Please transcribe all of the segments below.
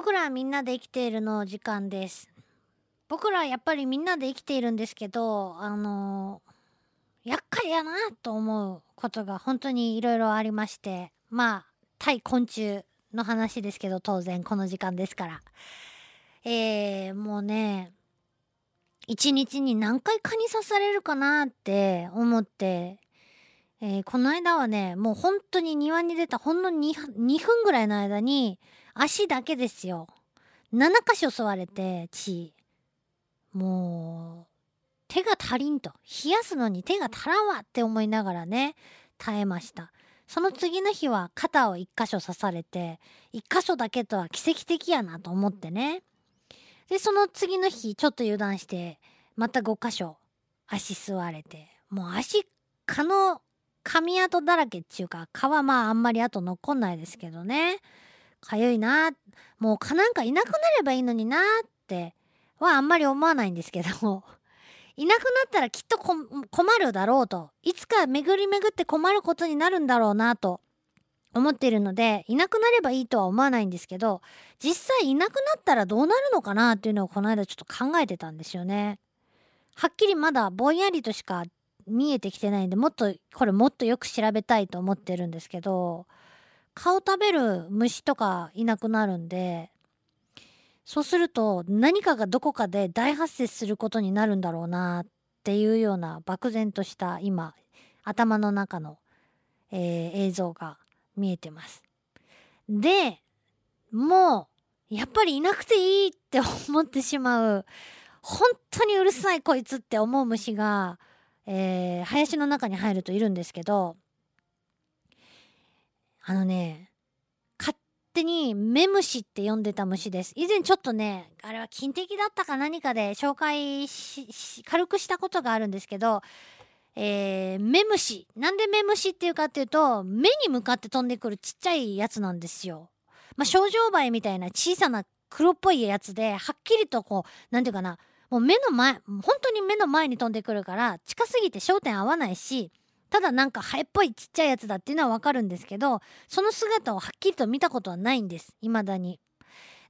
僕らはみんなで生きているの時間です。僕らはやっぱりみんなで生きているんですけどあの厄介やなと思うことが本当にいろいろありましてまあ対昆虫の話ですけど当然この時間ですから。えー、もうね一日に何回蚊に刺されるかなって思ってえー、この間はねもう本当に庭に出たほんの 2, 2分ぐらいの間に足だけですよ。7箇所吸われて血。もう手が足りんと。冷やすのに手が足らんわって思いながらね耐えました。その次の日は肩を1箇所刺されて1箇所だけとは奇跡的やなと思ってね。でその次の日ちょっと油断してまた5箇所足吸われてもう足蚊の噛み跡だらけっていうか皮まああんまり跡残んないですけどね。かゆいなもう蚊なんかいなくなればいいのになってはあんまり思わないんですけど。いなくなったらきっと困るだろうと。いつか巡り巡って困ることになるんだろうなと。思っているのでいなくなればいいとは思わないんですけど実際いなくなったらどうなるのかなっていうのをこの間ちょっと考えてたんですよね。はっきりまだぼんやりとしか見えてきてないんでもっとこれもっとよく調べたいと思ってるんですけど蚊を食べる虫とかいなくなるんでそうすると何かがどこかで大発生することになるんだろうなっていうような漠然とした今頭の中の、えー、映像が見えてます。でもうやっぱりいなくていいって思ってしまう本当にうるさいこいつって思う虫がえー、林の中に入るといるんですけどあのね勝手にメムシって呼んでた虫です以前ちょっとねあれは金敵だったか何かで紹介し軽くしたことがあるんですけどえー、メムシなんでメムシっていうかっていうと目に向かって飛んでくるちっちゃいやつなんですよ。まあ、症状梅みたいな小さな黒っぽいやつではっきりとこう何て言うかなもう目の前本当に目の前に飛んでくるから近すぎて焦点合わないしただなんかハエっぽいちっちゃいやつだっていうのはわかるんですけどその姿をはっきりと見たことはないんです未だに。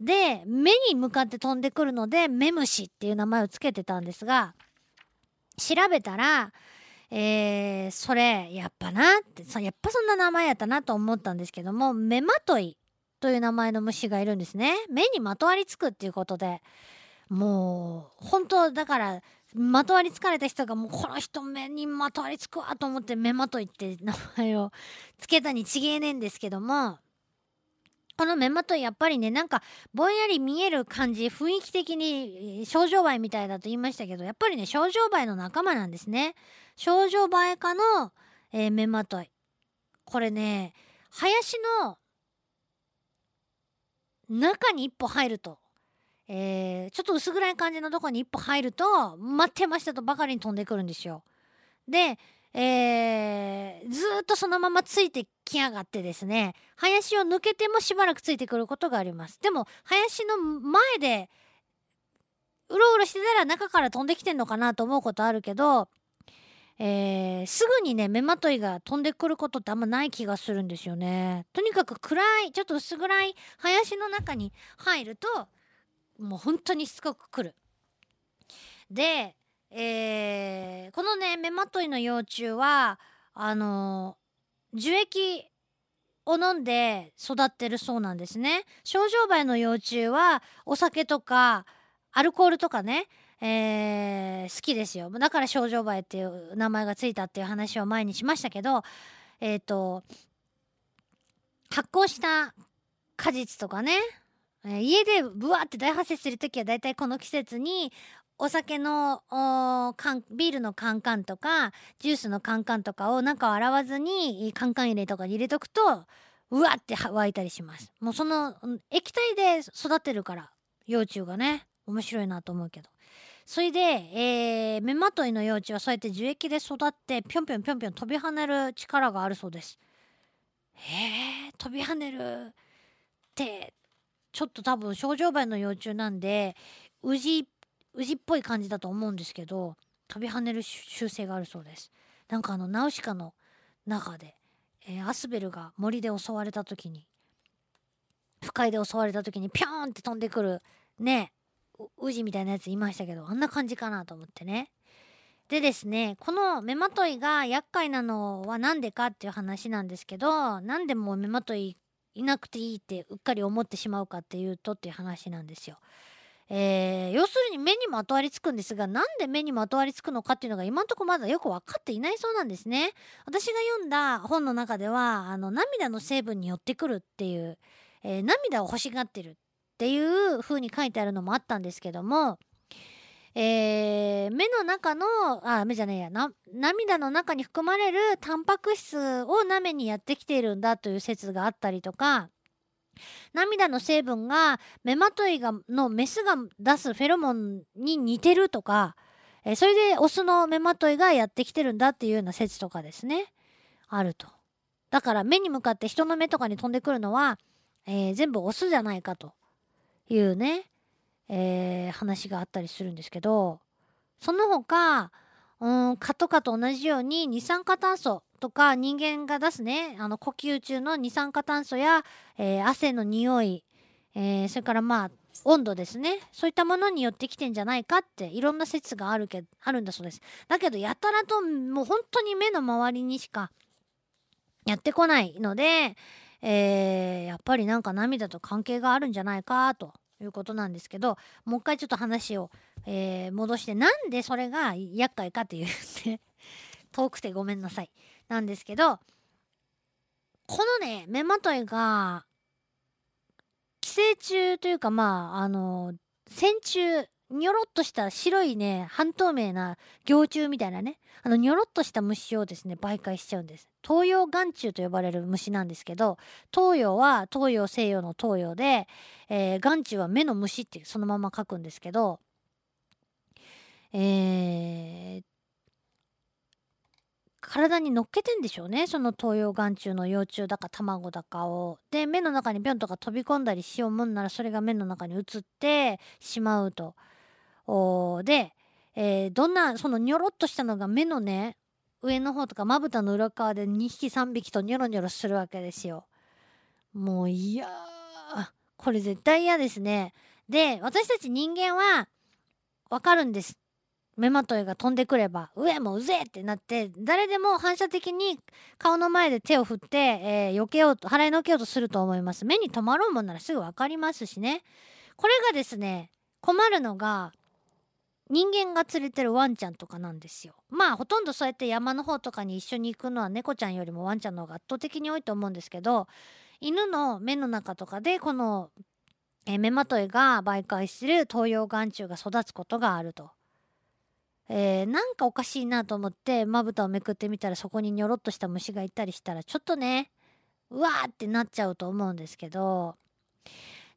で目に向かって飛んでくるのでメムシっていう名前を付けてたんですが調べたらえー、それやっぱなってやっぱそんな名前やったなと思ったんですけどもメマトイという名前の虫がいるんですね目にまとわりつくっていうことでもう本当だからまとわりつかれた人がもうこの人目にまとわりつくわと思って目まといって名前をつけたにちげえねんですけどもこの目まといやっぱりねなんかぼんやり見える感じ雰囲気的に症状梅みたいだと言いましたけどやっぱりね症状梅の仲間なんですね。症状梅科の、えー、目まとい。これね林の中に一歩入るとえー、ちょっと薄暗い感じのとこに一歩入ると待ってましたとばかりに飛んでくるんですよ。で、えー、ずっとそのままついてきやがってですね林を抜けてもしばらくついてくることがあります。でも林の前でうろうろしてたら中から飛んできてんのかなと思うことあるけど、えー、すぐにね目まといが飛んでくることってあんまない気がするんですよね。とにかく暗いちょっと薄暗い林の中に入るともう本当にしつこく来る。で、えー、このねメマトイの幼虫はあの樹液を飲んで育ってるそうなんですね。症状梅の幼虫はお酒とかアルコールとかね、えー、好きですよ。だから症状梅っていう名前がついたっていう話を前にしましたけど、えっ、ー、と発酵した果実とかねえ、家でブワーって大発生する時はだいたいこの季節にお酒のビールのカンカンとかジュースのカンカンとかを中を洗わずにカンカン入れとかに入れとくとうわって湧いたりします。もうその液体で育てるから幼虫がね面白いなと思うけど。それで、えー、メマトイの幼虫はそうやって樹液で育ってぴょんぴょんぴょんぴょん飛び跳ねる力があるそうです。へえ飛び跳ねるってちょっと多分症状梅の幼虫なんで宇治宇治っぽい感じだと思うんですけど飛び跳ねる習性があるそうです。なんかあのナウシカの中で、えー、アスベルが森で襲われた時に復快で襲われた時にピョーンって飛んでくるねウジみたいなやついましたけどあんな感じかなと思ってね。でですねこの目まといが厄介なのは何でかっていう話なんですけど何でも目まといいなくていいってうっかり思ってしまうかっていうとっていう話なんですよ。えー、要するに目にも後割りつくんですがなんで目にも後割りつくのかっていうのが今んとこまだよく分かっていないそうなんですね。私が読んだ本の中ではあの涙の成分によってくるっていう、えー、涙を欲しがってるっていう風に書いてあるのもあったんですけどもえー、目の中のあ目じゃねえやな涙の中に含まれるタンパク質をなめにやってきているんだという説があったりとか涙の成分が目まといがのメスが出すフェロモンに似てるとか、えー、それでオスの目まといがやってきてるんだっていうような説とかですね。あると。だから目に向かって人の目とかに飛んでくるのは、えー、全部オスじゃないかというね。えー、話があったりするんですけどその他うん蚊とかと同じように二酸化炭素とか人間が出すねあの呼吸中の二酸化炭素や、えー、汗の匂い、えー、それからまあ温度ですね。そういったものによってきてんじゃないかっていろんな説があるけあるんだそうです。だけどやたらともう本当に目の周りにしかやってこないので、えー、やっぱりなんか涙と関係があるんじゃないかということなんですけどもう一回ちょっと話を、えー、戻してなんでそれが厄介かっていうね遠くてごめんなさい。なんですけどこのね目まといが寄生虫というかまああの線虫にょろっとした白いね半透明な幼虫みたいなねあのにょろっとした虫をですね媒介しちゃうんです東洋眼虫と呼ばれる虫なんですけど東洋は東洋西洋の東洋で、えー、眼虫は目の虫ってそのまま書くんですけどえー、体に乗っけてんでしょうねその東洋眼虫の幼虫だか卵だかを。で目の中にビョンとか飛び込んだりしようもんならそれが目の中に移ってしまうと。で、えー、どんなそのニョロっとしたのが目のね上の方とかまぶたの裏側で2匹3匹とニョロニョロするわけですよ。もういやこれ絶対嫌ですね。で私たち人間はわかるんです。目まといが飛んでくれば上もうぜってなって誰でも反射的に顔の前で手を振って、えー、避けようと払いのけようとすると思います目に留まろうもんならすぐ分かりますしねこれがですね困るのが人間が連れてるワンちゃんとかなんですよ。まあほとんどそうやって山の方とかに一緒に行くのは猫ちゃんよりもワンちゃんの方が圧倒的に多いと思うんですけど犬の目の中とかでこの、え目まといが媒介する東洋眼虫が育つことがあると。えー、なんかおかしいなと思ってまぶたをめくってみたらそこにニョロっとした虫がいたりしたらちょっとねうわーってなっちゃうと思うんですけど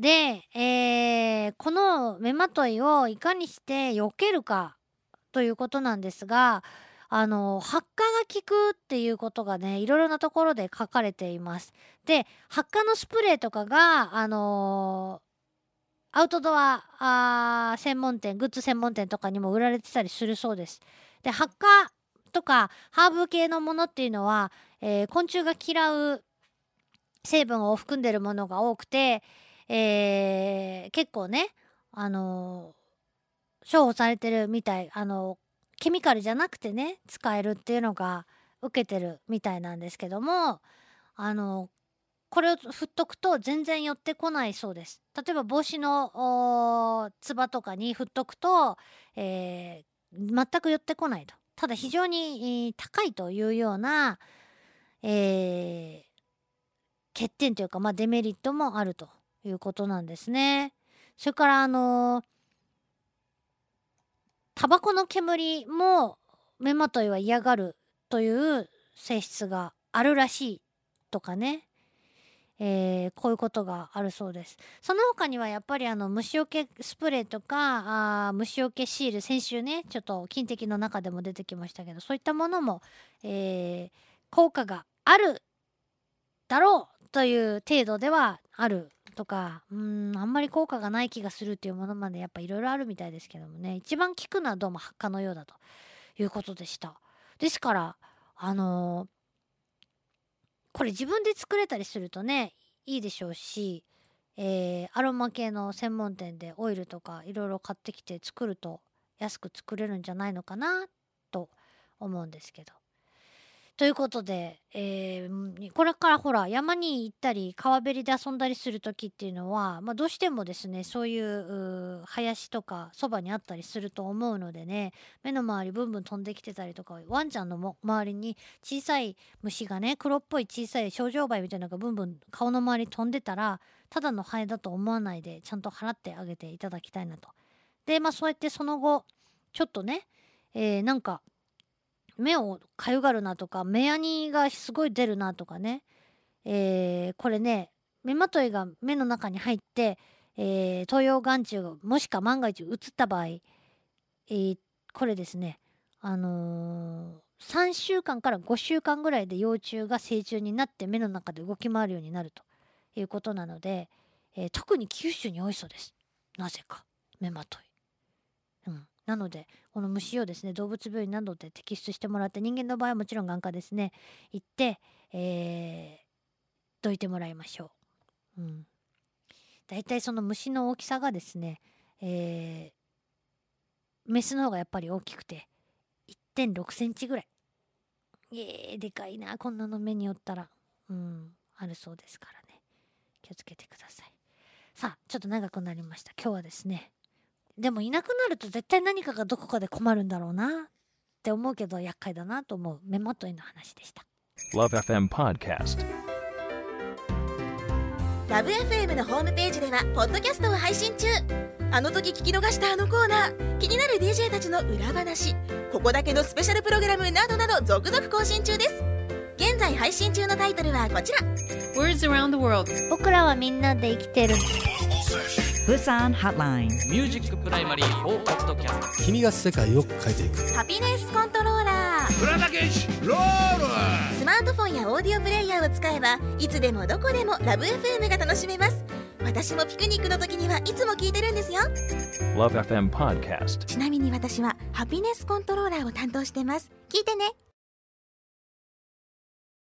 で、えー、この目まといをいかにして避けるかということなんですがあの発火が効くっていうことがねいろいろなところで書かれています。で発火のスプレーとかがあのー、アウトドア専門店グッズ専門店とかにも売られてたりするそうです。で発火とかハーブ系のものっていうのは、えー、昆虫が嫌う成分を含んでるものが多くてえー、結構ね、あのー、重宝されてるみたい、あのー、ケミカルじゃなくてね、使えるっていうのが受けてるみたいなんですけども、あのこれを振っとくと全然寄ってこないそうです。例えば帽子のつばとかに振っとくと、え、全く寄ってこないと。ただ非常に高いというような、え、欠点というか、まあ、デメリットもあるということなんですね。それからあのタバコの煙も目まといは嫌がるという性質があるらしいとかね、えー、こういうことがあるそうです。その他にはやっぱりあの虫除けスプレーとかあ虫除けシール先週ねちょっと金滴の中でも出てきましたけどそういったものも、えー、効果があるだろうという程度ではあるとかうんあんまり効果がない気がするっていうものまでやっぱいろいろあるみたいですけどもね一番効くのはどうも発火のようだということでしたですからあのー、これ自分で作れたりするとねいいでしょうしえーアロマ系の専門店でオイルとかいろいろ買ってきて作ると安く作れるんじゃないのかなと思うんですけど。ということで、えーこれからほら山に行ったり川べりで遊んだりする時っていうのは、まあ、どうしてもですねそういう林とかそばにあったりすると思うのでね目の周りブンブン飛んできてたりとかワンちゃんのも周りに小さい虫がね黒っぽい小さい症状梅みたいなのがブンブン顔の周り飛んでたらただのハエだと思わないでちゃんと払ってあげていただきたいなと。でまあそうやってその後ちょっとね、えーなんか目をかゆがるなとか目やにがすごい出るなとかね、えーこれね目まといが目の中に入って、えー東洋眼中がもしか万が一移った場合、えーこれですね。あのー3週間から5週間ぐらいで幼虫が成虫になって目の中で動き回るようになるということなので、えー特に九州に多いそうです。なぜか。目まとい。うん、なのでこの虫をですね動物病院などで摘出してもらって人間の場合はもちろん眼科ですね行って、えーどいてもらいましょう。うん、だいたいその虫の大きさがですね、えーメスの方がやっぱり大きくて1.6センチぐらい。えー、でかいなこんなの目によったら。うん、あるそうですからね気をつけてください。さあちょっと長くなりました今日はですねでもいなくなると絶対何かがどこかで困るんだろうな。って思うけど厄介だなと思う。目まといの話でした。Love FM Podcast. Love FM のホームページではポッドキャストを配信中。あの時聞き逃したあのコーナー。気になる DJ たちの裏話。ここだけのスペシャルプログラムなどなど続々更新中です。現在配信中のタイトルはこちら。Words around the world. 僕らはみんなで生きてる Busan Hotline. ミュージックプライマリー4ポッドキャスト君が世界を変えていく。ハピネスコントローラー浦田健士ロール。スマートフォンやオーディオプレイヤーを使えばいつでもどこでもラブ f m が楽しめます。私もピクニックの時にはいつも聞いてるんですよ。Love FM Podcast. ちなみに私はハピネスコントローラーを担当してます。聞いてね